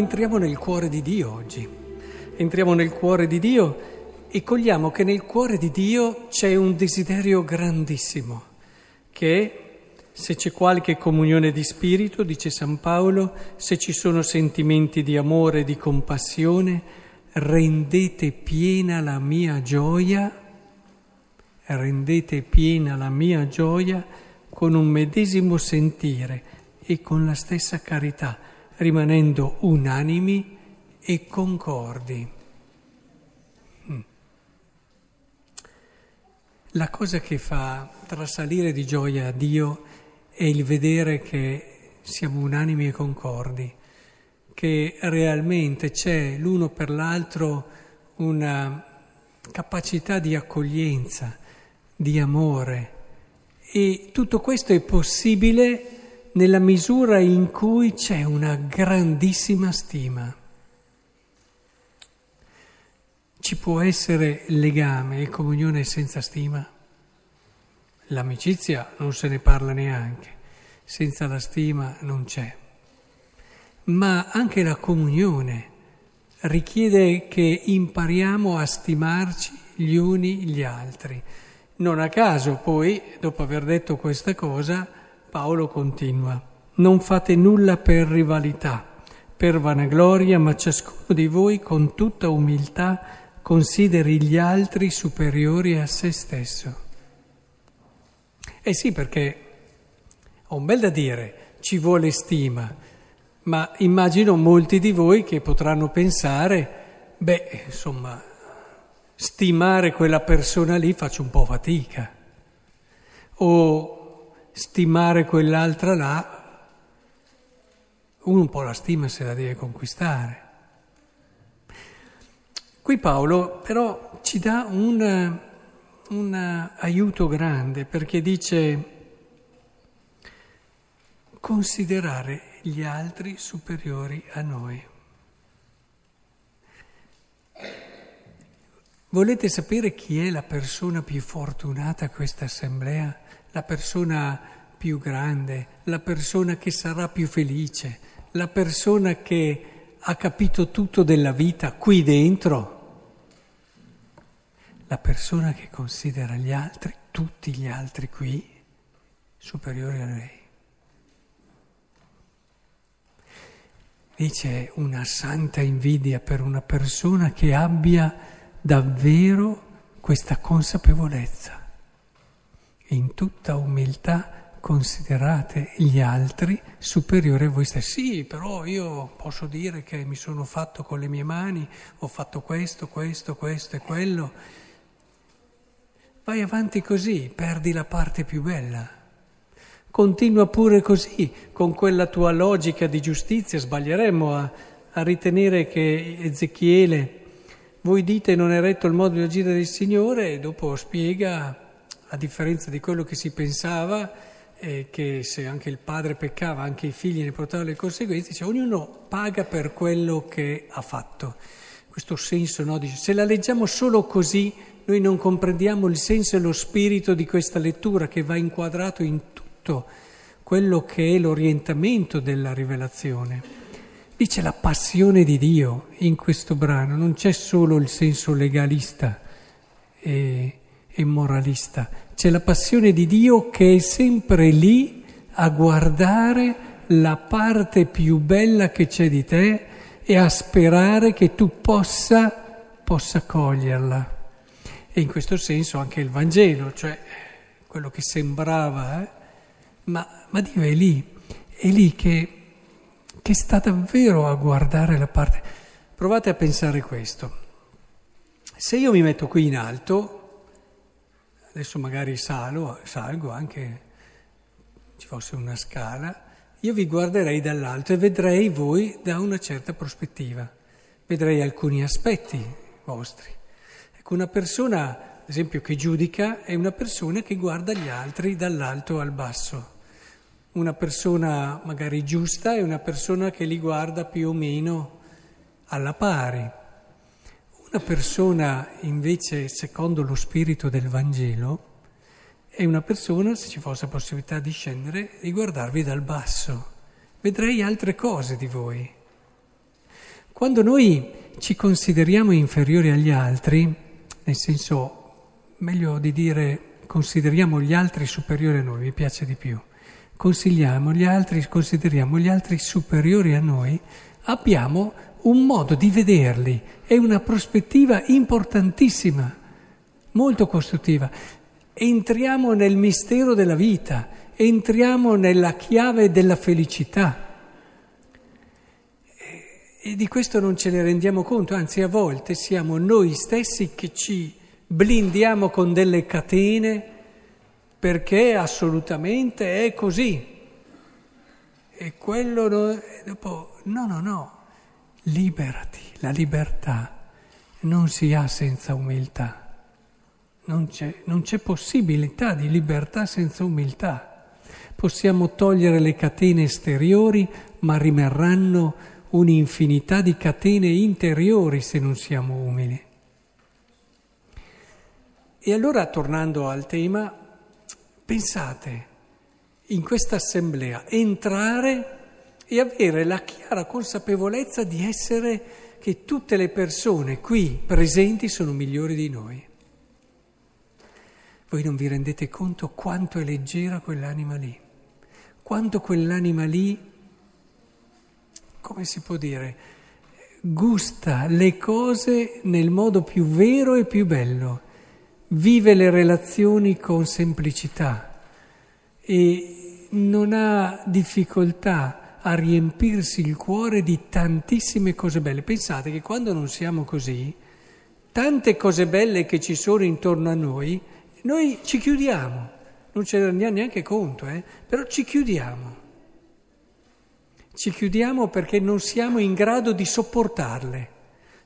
entriamo nel cuore di Dio oggi. Entriamo nel cuore di Dio e cogliamo che nel cuore di Dio c'è un desiderio grandissimo, che se c'è qualche comunione di spirito, dice San Paolo, se ci sono sentimenti di amore e di compassione, rendete piena la mia gioia, rendete piena la mia gioia con un medesimo sentire e con la stessa carità, rimanendo unanimi e concordi. Mm. La cosa che fa trasalire di gioia a Dio è il vedere che siamo unanimi e concordi, che realmente c'è l'uno per l'altro una capacità di accoglienza, di amore e tutto questo è possibile nella misura in cui c'è una grandissima stima. Ci può essere legame e comunione senza stima? L'amicizia non se ne parla neanche, senza la stima non c'è. Ma anche la comunione richiede che impariamo a stimarci gli uni gli altri. Non a caso poi, dopo aver detto questa cosa, Paolo continua, non fate nulla per rivalità, per vanagloria, ma ciascuno di voi con tutta umiltà consideri gli altri superiori a se stesso. Eh sì, perché ho un bel da dire, ci vuole stima, ma immagino molti di voi che potranno pensare, beh, insomma, stimare quella persona lì faccio un po' fatica, o stimare quell'altra là, uno un po' la stima se la deve conquistare. Qui Paolo però ci dà un un aiuto grande perché dice considerare gli altri superiori a noi. Volete sapere chi è la persona più fortunata a questa assemblea? La persona più grande, la persona che sarà più felice, la persona che ha capito tutto della vita qui dentro? la persona che considera gli altri, tutti gli altri qui, superiori a lei. Dice una santa invidia per una persona che abbia davvero questa consapevolezza. In tutta umiltà considerate gli altri superiori a voi stessi. Sì, però io posso dire che mi sono fatto con le mie mani, ho fatto questo, questo, questo e quello Vai avanti così, perdi la parte più bella. Continua pure così, con quella tua logica di giustizia. Sbaglieremmo a, a ritenere che Ezechiele, voi dite non è retto il modo di agire del Signore, e dopo spiega, a differenza di quello che si pensava, eh, che se anche il padre peccava, anche i figli ne portavano le conseguenze, dice ognuno paga per quello che ha fatto. Questo senso, no? Dice, se la leggiamo solo così noi non comprendiamo il senso e lo spirito di questa lettura che va inquadrato in tutto quello che è l'orientamento della rivelazione. Dice la passione di Dio in questo brano, non c'è solo il senso legalista e, e moralista, c'è la passione di Dio che è sempre lì a guardare la parte più bella che c'è di te e a sperare che tu possa, possa coglierla. E in questo senso anche il Vangelo, cioè quello che sembrava, eh? ma, ma, Dio è lì, è lì che, che sta davvero a guardare la parte. Provate a pensare questo. Se io mi metto qui in alto, adesso magari salo, salgo anche, ci fosse una scala, io vi guarderei dall'alto e vedrei voi da una certa prospettiva, vedrei alcuni aspetti vostri. Una persona, ad esempio, che giudica è una persona che guarda gli altri dall'alto al basso. Una persona magari giusta è una persona che li guarda più o meno alla pari. Una persona invece, secondo lo spirito del Vangelo, è una persona, se ci fosse possibilità di scendere, di guardarvi dal basso. Vedrei altre cose di voi. Quando noi ci consideriamo inferiori agli altri, nel senso, meglio di dire, consideriamo gli altri superiori a noi, mi piace di più, consigliamo gli altri, consideriamo gli altri superiori a noi, abbiamo un modo di vederli e una prospettiva importantissima, molto costruttiva. Entriamo nel mistero della vita, entriamo nella chiave della felicità. E di questo non ce ne rendiamo conto, anzi a volte siamo noi stessi che ci blindiamo con delle catene perché assolutamente è così. E quello no, dopo, no, no, no, liberati, la libertà non si ha senza umiltà. Non c'è, non c'è possibilità di libertà senza umiltà. Possiamo togliere le catene esteriori, ma rimarranno un'infinità di catene interiori se non siamo umili. E allora, tornando al tema, pensate, in questa assemblea, entrare e avere la chiara consapevolezza di essere che tutte le persone qui presenti sono migliori di noi. Voi non vi rendete conto quanto è leggera quell'anima lì, quanto quell'anima lì, come si può dire, gusta le cose nel modo più vero e più bello, vive le relazioni con semplicità e non ha difficoltà a riempirsi il cuore di tantissime cose belle. Pensate che quando non siamo così, tante cose belle che ci sono intorno a noi, noi ci chiudiamo, non ce ne rendiamo neanche conto, eh? però ci chiudiamo. Ci chiudiamo perché non siamo in grado di sopportarle.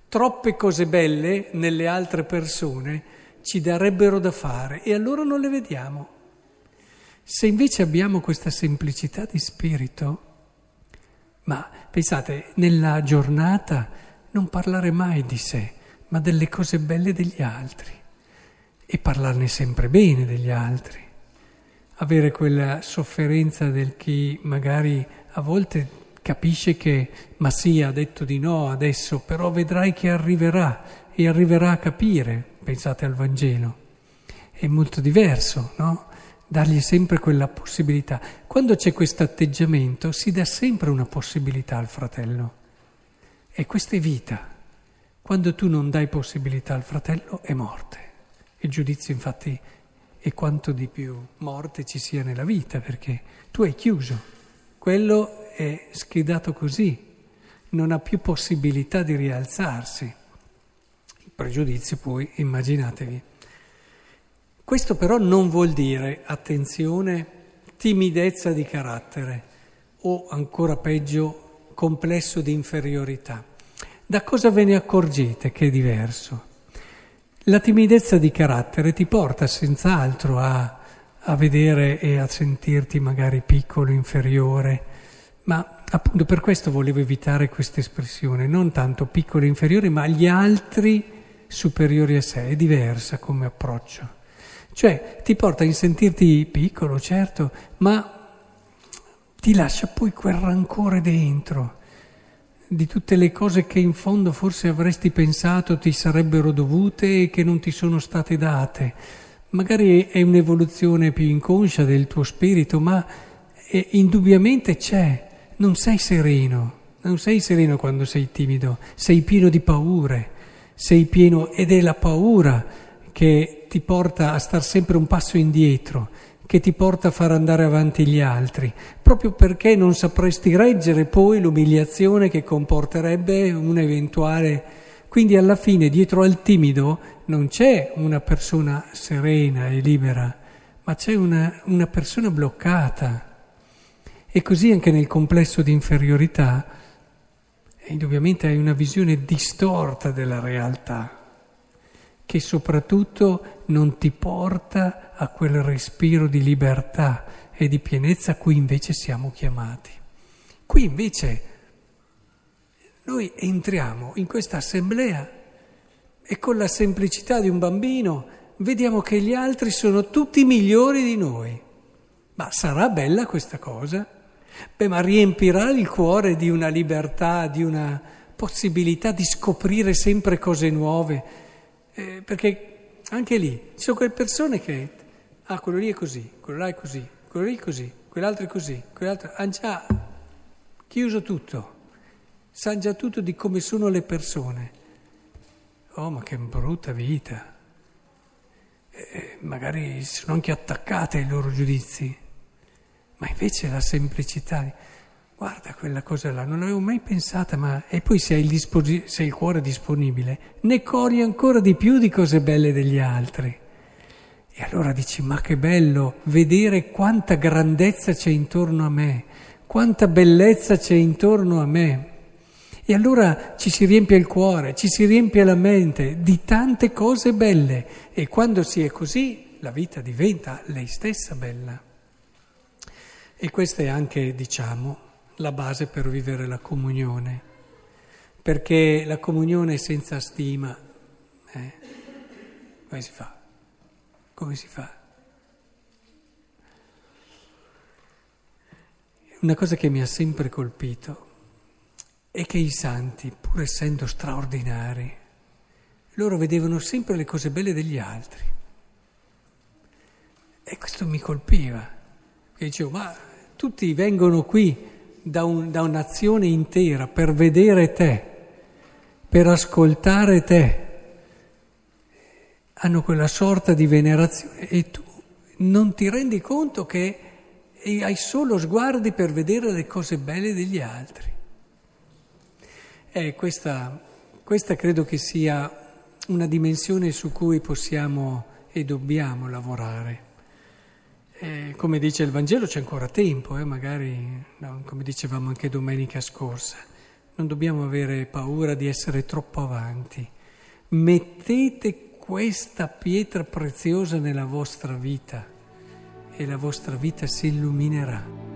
Troppe cose belle nelle altre persone ci darebbero da fare e allora non le vediamo. Se invece abbiamo questa semplicità di spirito, ma pensate, nella giornata non parlare mai di sé, ma delle cose belle degli altri e parlarne sempre bene degli altri. Avere quella sofferenza del chi magari a volte capisce che, ma sì, ha detto di no adesso, però vedrai che arriverà e arriverà a capire, pensate al Vangelo. È molto diverso, no? Dargli sempre quella possibilità. Quando c'è questo atteggiamento si dà sempre una possibilità al fratello. E questa è vita. Quando tu non dai possibilità al fratello è morte. Il giudizio infatti è quanto di più morte ci sia nella vita, perché tu hai chiuso. Quello è schidato così, non ha più possibilità di rialzarsi. Il pregiudizio poi, immaginatevi. Questo però non vuol dire, attenzione, timidezza di carattere o ancora peggio complesso di inferiorità. Da cosa ve ne accorgete che è diverso? La timidezza di carattere ti porta senz'altro a, a vedere e a sentirti magari piccolo, inferiore, ma appunto per questo volevo evitare questa espressione, non tanto piccolo, inferiore, ma gli altri superiori a sé, è diversa come approccio. Cioè ti porta a sentirti piccolo, certo, ma ti lascia poi quel rancore dentro di tutte le cose che in fondo forse avresti pensato ti sarebbero dovute e che non ti sono state date. Magari è un'evoluzione più inconscia del tuo spirito, ma è, indubbiamente c'è. Non sei sereno, non sei sereno quando sei timido, sei pieno di paure, sei pieno ed è la paura che ti porta a star sempre un passo indietro, che ti porta a far andare avanti gli altri, proprio perché non sapresti reggere poi l'umiliazione che comporterebbe un eventuale. Quindi alla fine dietro al timido non c'è una persona serena e libera, ma c'è una, una persona bloccata. E così anche nel complesso di inferiorità, indubbiamente hai una visione distorta della realtà che soprattutto non ti porta a quel respiro di libertà e di pienezza a cui invece siamo chiamati. Qui invece noi entriamo in questa assemblea e con la semplicità di un bambino vediamo che gli altri sono tutti migliori di noi. Ma sarà bella questa cosa? Beh, ma riempirà il cuore di una libertà, di una possibilità di scoprire sempre cose nuove, eh, perché anche lì ci sono quelle persone che, ah, quello lì è così, quello là è così, quello lì è così, quell'altro è così, quell'altro, hanno già chiuso tutto, sanno già tutto di come sono le persone. Oh, ma che brutta vita! Eh, magari sono anche attaccate ai loro giudizi, ma invece la semplicità, guarda quella cosa là, non l'avevo mai pensata, ma e poi se hai il, disposi- se hai il cuore disponibile, ne cogli ancora di più di cose belle degli altri. E allora dici, ma che bello vedere quanta grandezza c'è intorno a me, quanta bellezza c'è intorno a me. E allora ci si riempie il cuore, ci si riempie la mente di tante cose belle e quando si è così la vita diventa lei stessa bella. E questa è anche, diciamo, la base per vivere la comunione, perché la comunione senza stima, eh, come si fa? Come si fa? Una cosa che mi ha sempre colpito è che i santi, pur essendo straordinari, loro vedevano sempre le cose belle degli altri. E questo mi colpiva. E dicevo, ma tutti vengono qui da, un, da un'azione intera per vedere te, per ascoltare te. Hanno quella sorta di venerazione e tu non ti rendi conto che hai solo sguardi per vedere le cose belle degli altri. Eh, questa, questa credo che sia una dimensione su cui possiamo e dobbiamo lavorare. Eh, come dice il Vangelo c'è ancora tempo, eh, magari no, come dicevamo anche domenica scorsa, non dobbiamo avere paura di essere troppo avanti. Mettete questa pietra preziosa nella vostra vita e la vostra vita si illuminerà.